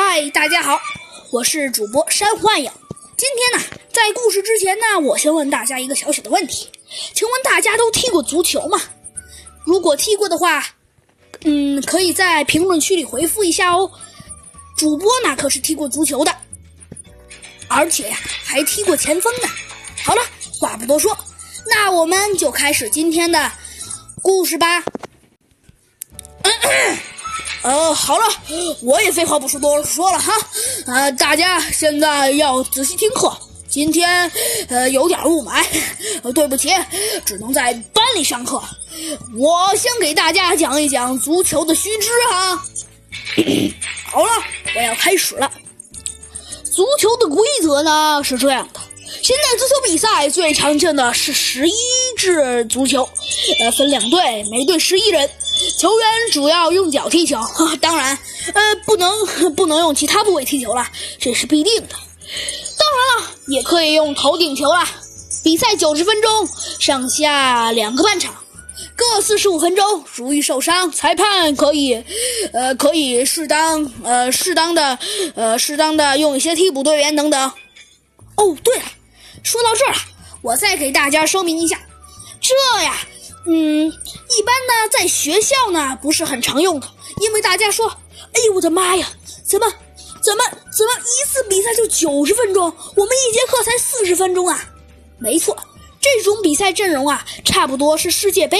嗨，大家好，我是主播山幻影。今天呢，在故事之前呢，我先问大家一个小小的问题，请问大家都踢过足球吗？如果踢过的话，嗯，可以在评论区里回复一下哦。主播呢可是踢过足球的，而且呀还踢过前锋呢。好了，话不多说，那我们就开始今天的故事吧。呃，好了，我也废话不说多说了哈。呃，大家现在要仔细听课。今天呃有点雾霾，对不起，只能在班里上课。我先给大家讲一讲足球的须知哈。好了，我要开始了。足球的规则呢是这样的。现在足球比赛最常见的是十一制足球，呃，分两队，每队十一人，球员主要用脚踢球，当然，呃，不能不能用其他部位踢球了，这是必定的。当然了，也可以用头顶球了。比赛九十分钟，上下两个半场，各四十五分钟。如遇受伤，裁判可以，呃，可以适当，呃，适当的，呃，适当的用一些替补队员等等。哦，对了。我再给大家说明一下，这呀，嗯，一般呢，在学校呢不是很常用的，因为大家说，哎呦我的妈呀，怎么怎么怎么一次比赛就九十分钟，我们一节课才四十分钟啊？没错，这种比赛阵容啊，差不多是世界杯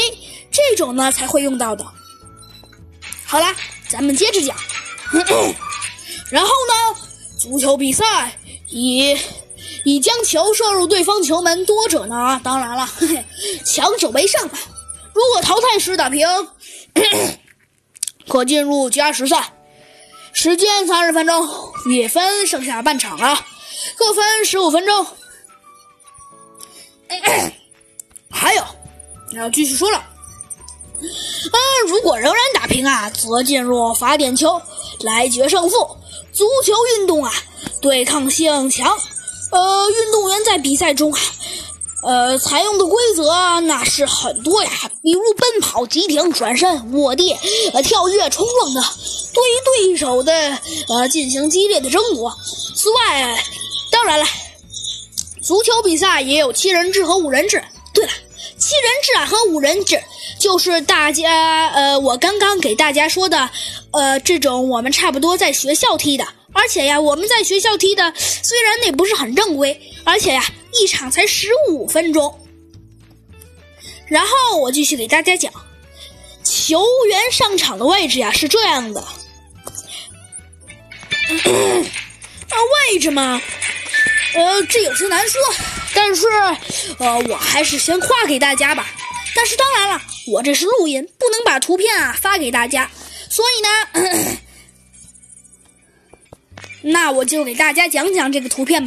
这种呢才会用到的。好啦，咱们接着讲，然后呢，足球比赛以。以将球射入对方球门多者呢？当然了，嘿嘿，强者为胜嘛。如果淘汰时打平，可进入加时赛，时间三十分钟，也分剩下半场啊，各分十五分钟。还有，要继续说了。啊，如果仍然打平啊，则进入罚点球来决胜负。足球运动啊，对抗性强。呃，运动员在比赛中啊，呃，采用的规则那是很多呀，比如奔跑、急停、转身、卧地、呃、跳跃、冲撞的，对于对手的呃进行激烈的争夺。此外，当然了，足球比赛也有七人制和五人制。对了，七人制啊和五人制就是大家呃，我刚刚给大家说的，呃，这种我们差不多在学校踢的。而且呀，我们在学校踢的，虽然那不是很正规，而且呀，一场才十五分钟。然后我继续给大家讲，球员上场的位置呀是这样的。啊，位置嘛，呃，这有些难说，但是呃，我还是先画给大家吧。但是当然了，我这是录音，不能把图片啊发给大家，所以呢。那我就给大家讲讲这个图片吧。